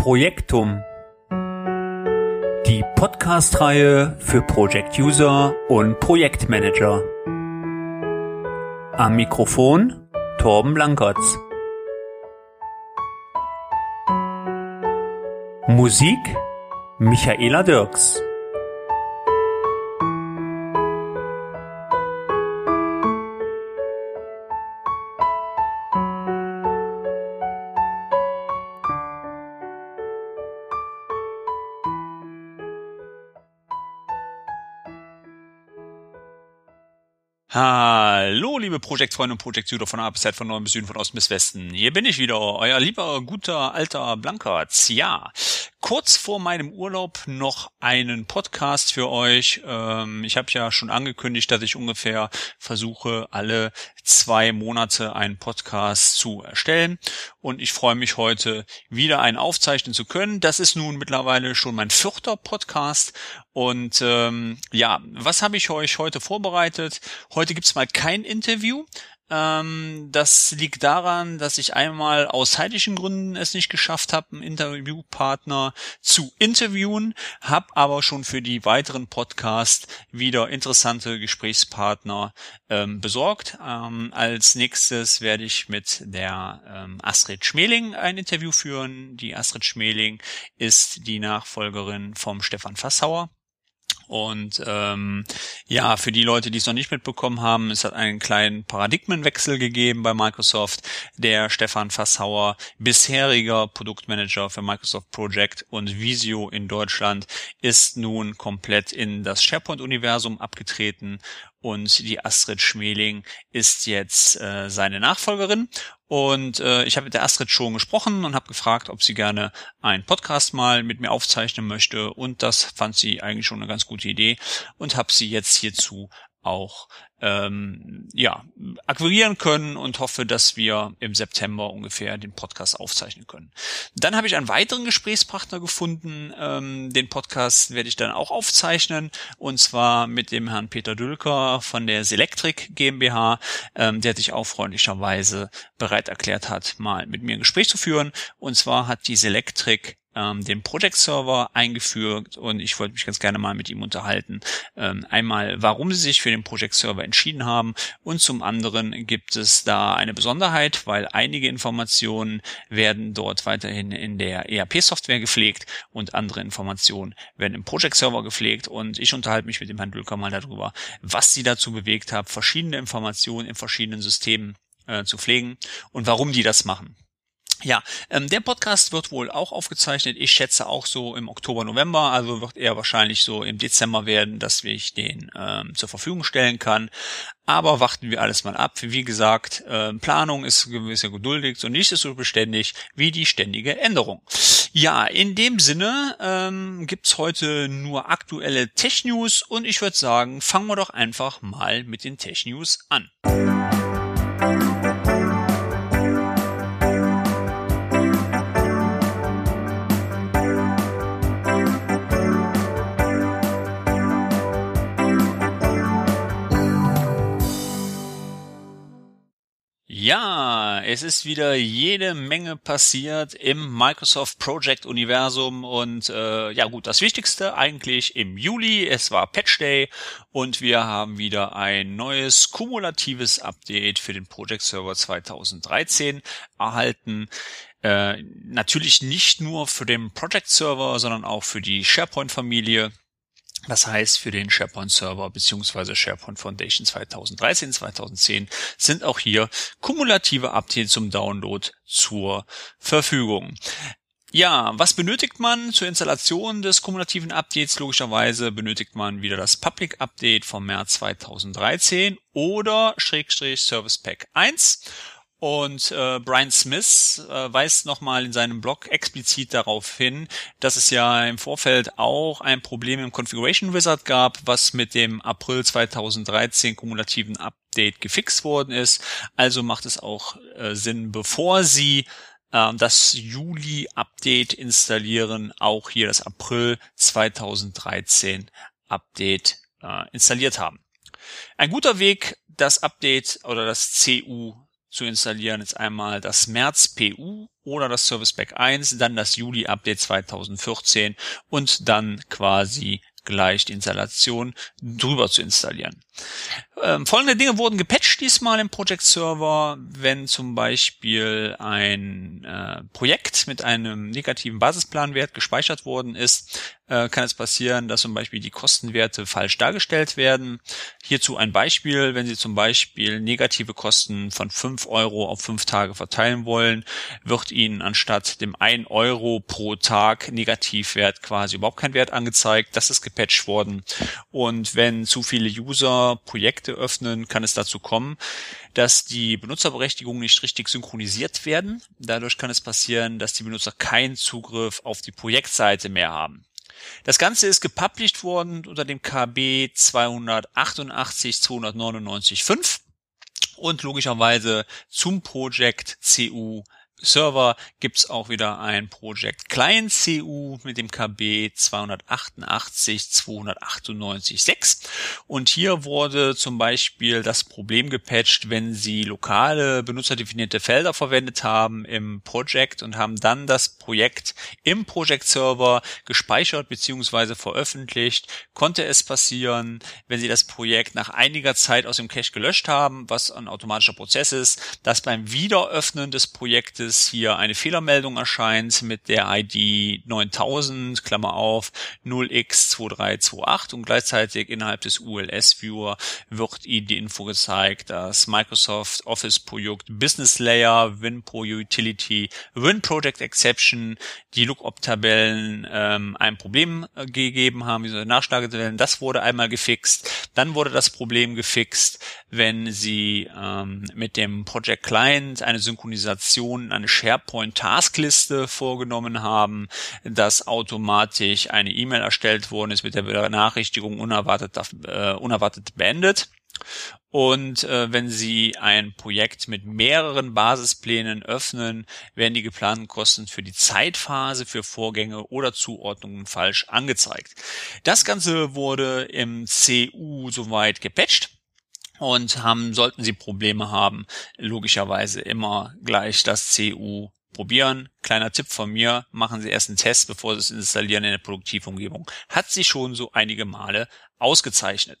Projektum. Die Podcast-Reihe für Project User und Projektmanager. Am Mikrofon Torben Blankertz. Musik Michaela Dirks. Hallo, liebe Projektfreunde und Projektsuiter von A bis Z, von Norden bis Süden, von Osten bis Westen. Hier bin ich wieder, euer lieber, guter, alter Blankertz. Ja, kurz vor meinem Urlaub noch einen Podcast für euch. Ähm, ich habe ja schon angekündigt, dass ich ungefähr versuche, alle zwei Monate einen Podcast zu erstellen. Und ich freue mich heute wieder einen aufzeichnen zu können. Das ist nun mittlerweile schon mein vierter Podcast. Und ähm, ja, was habe ich euch heute vorbereitet? Heute gibt's mal kein Interview. Ähm, das liegt daran, dass ich einmal aus zeitlichen Gründen es nicht geschafft habe, einen Interviewpartner zu interviewen, habe aber schon für die weiteren Podcasts wieder interessante Gesprächspartner ähm, besorgt. Ähm, als nächstes werde ich mit der ähm, Astrid Schmeling ein Interview führen. Die Astrid Schmeling ist die Nachfolgerin vom Stefan Fassauer. Und ähm, ja, für die Leute, die es noch nicht mitbekommen haben, es hat einen kleinen Paradigmenwechsel gegeben bei Microsoft. Der Stefan Fasshauer, bisheriger Produktmanager für Microsoft Project und Visio in Deutschland, ist nun komplett in das SharePoint-Universum abgetreten und die Astrid Schmeling ist jetzt äh, seine Nachfolgerin. Und äh, ich habe mit der Astrid schon gesprochen und habe gefragt, ob sie gerne einen Podcast mal mit mir aufzeichnen möchte. Und das fand sie eigentlich schon eine ganz gute Idee und habe sie jetzt hierzu auch ähm, ja, akquirieren können und hoffe, dass wir im September ungefähr den Podcast aufzeichnen können. Dann habe ich einen weiteren Gesprächspartner gefunden. Ähm, den Podcast werde ich dann auch aufzeichnen und zwar mit dem Herrn Peter Dülker von der Selectric GmbH, ähm, der sich auch freundlicherweise bereit erklärt hat, mal mit mir ein Gespräch zu führen. Und zwar hat die Selectric ähm, den Project Server eingeführt und ich wollte mich ganz gerne mal mit ihm unterhalten. Ähm, einmal, warum sie sich für den Project Server entschieden haben und zum anderen gibt es da eine Besonderheit, weil einige Informationen werden dort weiterhin in der ERP-Software gepflegt und andere Informationen werden im Project Server gepflegt und ich unterhalte mich mit dem Herrn Dülker mal darüber, was sie dazu bewegt haben, verschiedene Informationen in verschiedenen Systemen äh, zu pflegen und warum die das machen. Ja, ähm, der Podcast wird wohl auch aufgezeichnet. Ich schätze auch so im Oktober, November. Also wird er wahrscheinlich so im Dezember werden, dass ich den ähm, zur Verfügung stellen kann. Aber warten wir alles mal ab. Wie gesagt, äh, Planung ist gewiss geduldig und nicht so beständig wie die ständige Änderung. Ja, in dem Sinne ähm, gibt's heute nur aktuelle Tech-News und ich würde sagen, fangen wir doch einfach mal mit den Tech-News an. Es ist wieder jede Menge passiert im Microsoft Project Universum und äh, ja gut, das Wichtigste eigentlich im Juli, es war Patch Day und wir haben wieder ein neues kumulatives Update für den Project Server 2013 erhalten. Äh, natürlich nicht nur für den Project Server, sondern auch für die SharePoint-Familie. Das heißt, für den SharePoint Server bzw. SharePoint Foundation 2013, 2010 sind auch hier kumulative Updates zum Download zur Verfügung. Ja, was benötigt man zur Installation des kumulativen Updates? Logischerweise benötigt man wieder das Public Update vom März 2013 oder Schrägstrich Service Pack 1 und äh, Brian Smith äh, weist nochmal in seinem Blog explizit darauf hin, dass es ja im Vorfeld auch ein Problem im Configuration Wizard gab, was mit dem April 2013 kumulativen Update gefixt worden ist. Also macht es auch äh, Sinn, bevor Sie äh, das Juli-Update installieren, auch hier das April 2013 Update äh, installiert haben. Ein guter Weg, das Update oder das CU zu installieren ist einmal das März PU oder das Service Pack 1, dann das Juli Update 2014 und dann quasi gleich die Installation drüber zu installieren. Ähm, folgende Dinge wurden gepatcht diesmal im Project Server, wenn zum Beispiel ein äh, Projekt mit einem negativen Basisplanwert gespeichert worden ist, äh, kann es passieren, dass zum Beispiel die Kostenwerte falsch dargestellt werden. Hierzu ein Beispiel, wenn Sie zum Beispiel negative Kosten von 5 Euro auf 5 Tage verteilen wollen, wird Ihnen anstatt dem 1 Euro pro Tag Negativwert quasi überhaupt kein Wert angezeigt. Das ist gepatcht worden. Und wenn zu viele User Projekte öffnen, kann es dazu kommen, dass die Benutzerberechtigungen nicht richtig synchronisiert werden. Dadurch kann es passieren, dass die Benutzer keinen Zugriff auf die Projektseite mehr haben. Das Ganze ist gepublished worden unter dem KB 288 299.5 und logischerweise zum Projekt CU Server gibt's auch wieder ein Project Client CU mit dem KB 288 298.6 und hier wurde zum Beispiel das Problem gepatcht, wenn Sie lokale benutzerdefinierte Felder verwendet haben im Project und haben dann das Projekt im Project Server gespeichert bzw. veröffentlicht, konnte es passieren, wenn Sie das Projekt nach einiger Zeit aus dem Cache gelöscht haben, was ein automatischer Prozess ist, dass beim Wiederöffnen des Projektes es hier eine Fehlermeldung erscheint mit der ID 9000, Klammer auf, 0x2328 und gleichzeitig innerhalb des ULS Viewer wird Ihnen die Info gezeigt, dass Microsoft Office Projekt Business Layer, WinPro Utility, Win Project Exception, die Lookup-Tabellen ähm, ein Problem äh, gegeben haben, diese Nachschlagetabellen, das wurde einmal gefixt. Dann wurde das Problem gefixt, wenn Sie ähm, mit dem Project Client eine Synchronisation eine SharePoint-Taskliste vorgenommen haben, dass automatisch eine E-Mail erstellt worden ist mit der Benachrichtigung unerwartet, äh, unerwartet beendet. Und äh, wenn Sie ein Projekt mit mehreren Basisplänen öffnen, werden die geplanten Kosten für die Zeitphase, für Vorgänge oder Zuordnungen falsch angezeigt. Das Ganze wurde im CU soweit gepatcht und haben, sollten Sie Probleme haben, logischerweise immer gleich das CU probieren. Kleiner Tipp von mir, machen Sie erst einen Test, bevor Sie es installieren in der Produktivumgebung. Hat sich schon so einige Male ausgezeichnet.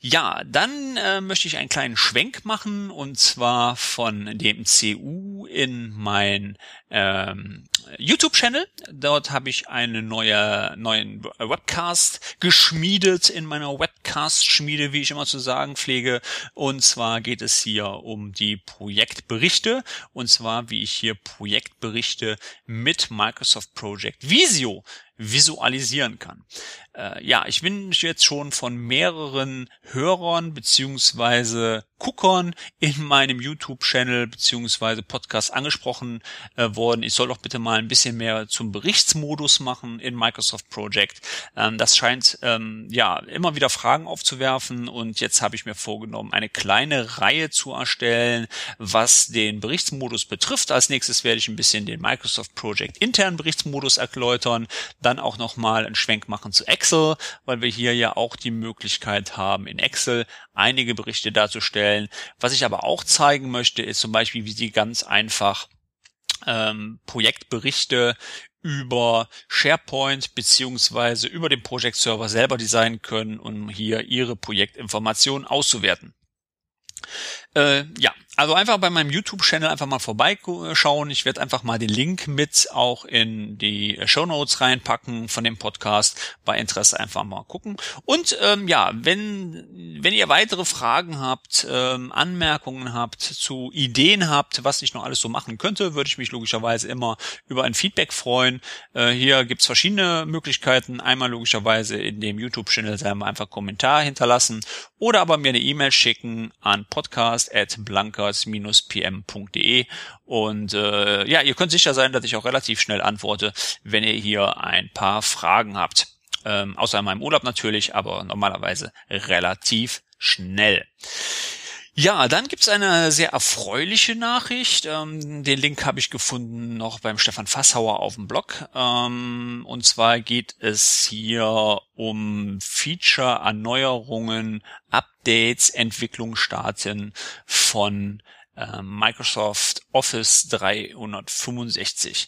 Ja, dann äh, möchte ich einen kleinen Schwenk machen und zwar von dem CU in mein ähm, YouTube-Channel. Dort habe ich einen neue, neuen Webcast geschmiedet in meiner Webcast-Schmiede, wie ich immer zu sagen pflege. Und zwar geht es hier um die Projektberichte und zwar wie ich hier Projektberichte mit Microsoft Project Visio visualisieren kann. Äh, ja, ich bin jetzt schon von mehreren Hörern beziehungsweise Guckern in meinem YouTube-Channel beziehungsweise Podcast angesprochen äh, worden. Ich soll doch bitte mal ein bisschen mehr zum Berichtsmodus machen in Microsoft Project. Ähm, das scheint ähm, ja immer wieder Fragen aufzuwerfen und jetzt habe ich mir vorgenommen, eine kleine Reihe zu erstellen, was den Berichtsmodus betrifft. Als nächstes werde ich ein bisschen den Microsoft Project internen Berichtsmodus erläutern, dann auch nochmal einen Schwenk machen zu Excel, weil wir hier ja auch die Möglichkeit haben, in Excel einige Berichte darzustellen stellen. Was ich aber auch zeigen möchte, ist zum Beispiel, wie Sie ganz einfach ähm, Projektberichte über SharePoint beziehungsweise über den Project Server selber designen können, um hier Ihre Projektinformationen auszuwerten. Äh, ja, also einfach bei meinem YouTube-Channel einfach mal vorbeischauen. Ich werde einfach mal den Link mit auch in die Show Notes reinpacken von dem Podcast. Bei Interesse einfach mal gucken. Und ähm, ja, wenn wenn ihr weitere Fragen habt, ähm, Anmerkungen habt, zu Ideen habt, was ich noch alles so machen könnte, würde ich mich logischerweise immer über ein Feedback freuen. Äh, hier gibt's verschiedene Möglichkeiten. Einmal logischerweise in dem YouTube-Channel einfach Kommentar hinterlassen oder aber mir eine E-Mail schicken an podcast@blankers-pm.de und äh, ja, ihr könnt sicher sein, dass ich auch relativ schnell antworte, wenn ihr hier ein paar Fragen habt. Ähm, außer in meinem Urlaub natürlich, aber normalerweise relativ schnell. Ja, dann gibt's eine sehr erfreuliche Nachricht. Ähm, den Link habe ich gefunden noch beim Stefan Fasshauer auf dem Blog. Ähm, und zwar geht es hier um Feature-Erneuerungen, Updates, Entwicklungsstarten von äh, Microsoft Office 365.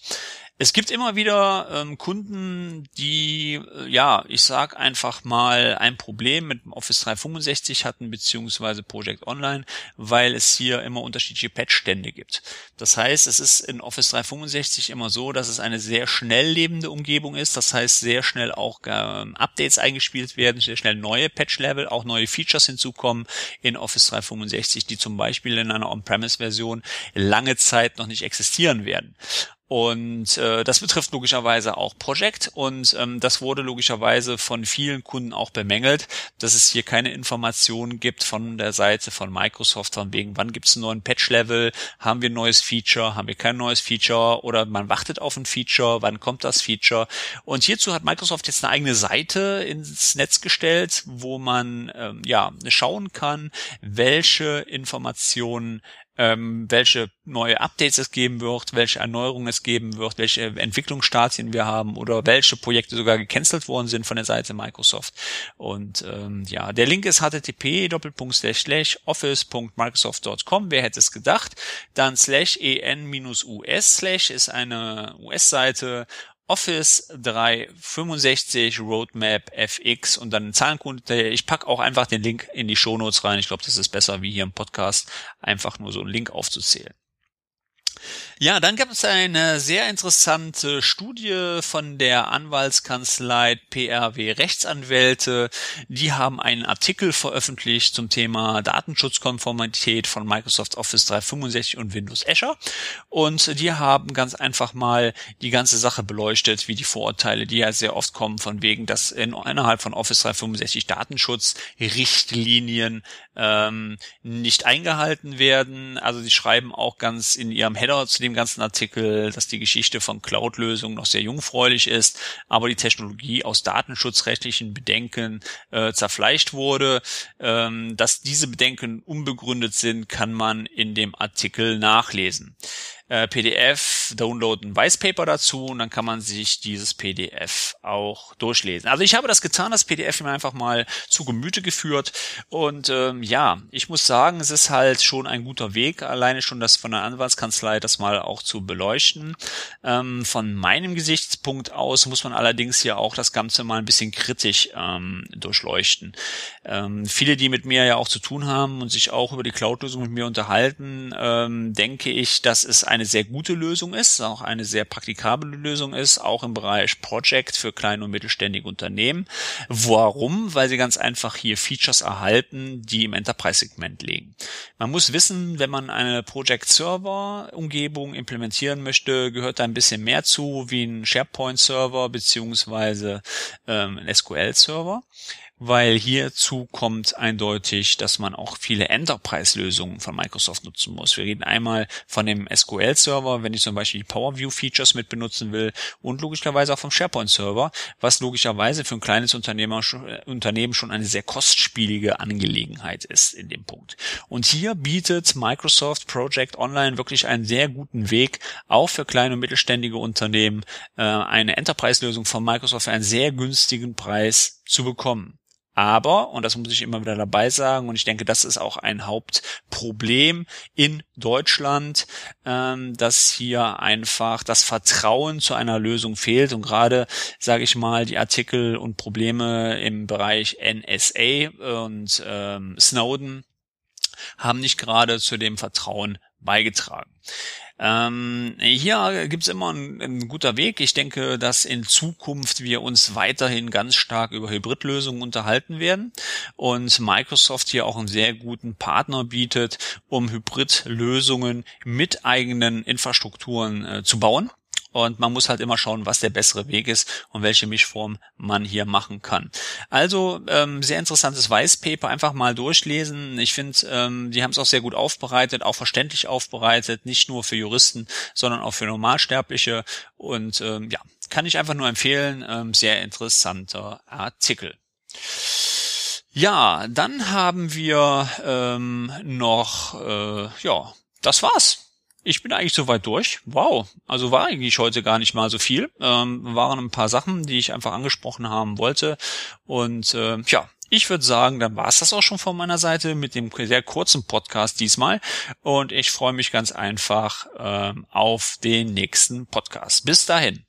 Es gibt immer wieder ähm, Kunden, die, äh, ja, ich sag einfach mal, ein Problem mit Office 365 hatten, beziehungsweise Project Online, weil es hier immer unterschiedliche Patch-Stände gibt. Das heißt, es ist in Office 365 immer so, dass es eine sehr schnell lebende Umgebung ist. Das heißt, sehr schnell auch ähm, Updates eingespielt werden, sehr schnell neue Patch-Level, auch neue Features hinzukommen in Office 365, die zum Beispiel in einer On-Premise-Version lange Zeit noch nicht existieren werden. Und äh, das betrifft logischerweise auch Project und ähm, das wurde logischerweise von vielen Kunden auch bemängelt, dass es hier keine Informationen gibt von der Seite von Microsoft, von wegen, wann gibt es einen neuen Patch-Level, haben wir ein neues Feature, haben wir kein neues Feature oder man wartet auf ein Feature, wann kommt das Feature. Und hierzu hat Microsoft jetzt eine eigene Seite ins Netz gestellt, wo man ähm, ja schauen kann, welche Informationen ähm, welche neue Updates es geben wird, welche Erneuerungen es geben wird, welche Entwicklungsstadien wir haben oder welche Projekte sogar gecancelt worden sind von der Seite Microsoft. Und ähm, ja, der Link ist http office.microsoft.com. Wer hätte es gedacht? Dann slash en-us slash ist eine US-Seite Office 365 Roadmap FX und dann Zahlencode. Ich pack auch einfach den Link in die Shownotes rein. Ich glaube, das ist besser, wie hier im Podcast einfach nur so einen Link aufzuzählen. Ja, dann gab es eine sehr interessante Studie von der Anwaltskanzlei PRW Rechtsanwälte. Die haben einen Artikel veröffentlicht zum Thema Datenschutzkonformität von Microsoft Office 365 und Windows Azure. Und die haben ganz einfach mal die ganze Sache beleuchtet, wie die Vorurteile, die ja sehr oft kommen, von wegen, dass in, innerhalb von Office 365 Datenschutzrichtlinien ähm, nicht eingehalten werden. Also sie schreiben auch ganz in ihrem Header zu dem ganzen Artikel, dass die Geschichte von Cloud-Lösungen noch sehr jungfräulich ist, aber die Technologie aus datenschutzrechtlichen Bedenken äh, zerfleischt wurde. Ähm, dass diese Bedenken unbegründet sind, kann man in dem Artikel nachlesen äh, PDF, downloaden White Paper dazu und dann kann man sich dieses PDF auch durchlesen. Also ich habe das getan, das PDF mir einfach mal zu Gemüte geführt und ähm, ja, ich muss sagen, es ist halt schon ein guter Weg, alleine schon das von der Anwaltskanzlei das mal auch zu beleuchten. Ähm, von meinem Gesichtspunkt aus muss man allerdings hier auch das Ganze mal ein bisschen kritisch ähm, durchleuchten. Ähm, viele, die mit mir ja auch zu tun haben und sich auch über die Cloud-Lösung mit mir unterhalten, ähm, denke ich, dass es eine sehr gute Lösung ist, auch eine sehr praktikable Lösung ist, auch im Bereich Project für kleine und mittelständige Unternehmen. Warum? Weil sie ganz einfach hier Features erhalten, die im Enterprise-Segment liegen. Man muss wissen, wenn man eine Project Server Umgebung implementieren möchte, gehört da ein bisschen mehr zu, wie ein SharePoint Server beziehungsweise ähm, ein SQL Server weil hierzu kommt eindeutig, dass man auch viele Enterprise-Lösungen von Microsoft nutzen muss. Wir reden einmal von dem SQL-Server, wenn ich zum Beispiel die Power View-Features mit benutzen will und logischerweise auch vom SharePoint-Server, was logischerweise für ein kleines Unternehmer, äh, Unternehmen schon eine sehr kostspielige Angelegenheit ist in dem Punkt. Und hier bietet Microsoft Project Online wirklich einen sehr guten Weg, auch für kleine und mittelständige Unternehmen äh, eine Enterprise-Lösung von Microsoft für einen sehr günstigen Preis zu bekommen. Aber, und das muss ich immer wieder dabei sagen, und ich denke, das ist auch ein Hauptproblem in Deutschland, ähm, dass hier einfach das Vertrauen zu einer Lösung fehlt. Und gerade, sage ich mal, die Artikel und Probleme im Bereich NSA und ähm, Snowden haben nicht gerade zu dem Vertrauen beigetragen. Ähm, hier gibt's immer ein, ein, guter Weg. Ich denke, dass in Zukunft wir uns weiterhin ganz stark über Hybridlösungen unterhalten werden und Microsoft hier auch einen sehr guten Partner bietet, um Hybridlösungen mit eigenen Infrastrukturen äh, zu bauen. Und man muss halt immer schauen, was der bessere Weg ist und welche Mischform man hier machen kann. Also ähm, sehr interessantes Weißpaper, einfach mal durchlesen. Ich finde, ähm, die haben es auch sehr gut aufbereitet, auch verständlich aufbereitet, nicht nur für Juristen, sondern auch für Normalsterbliche. Und ähm, ja, kann ich einfach nur empfehlen. Ähm, sehr interessanter Artikel. Ja, dann haben wir ähm, noch, äh, ja, das war's ich bin eigentlich soweit durch. Wow, also war eigentlich heute gar nicht mal so viel. Ähm, waren ein paar Sachen, die ich einfach angesprochen haben wollte. Und äh, ja, ich würde sagen, dann war es das auch schon von meiner Seite mit dem sehr kurzen Podcast diesmal. Und ich freue mich ganz einfach äh, auf den nächsten Podcast. Bis dahin.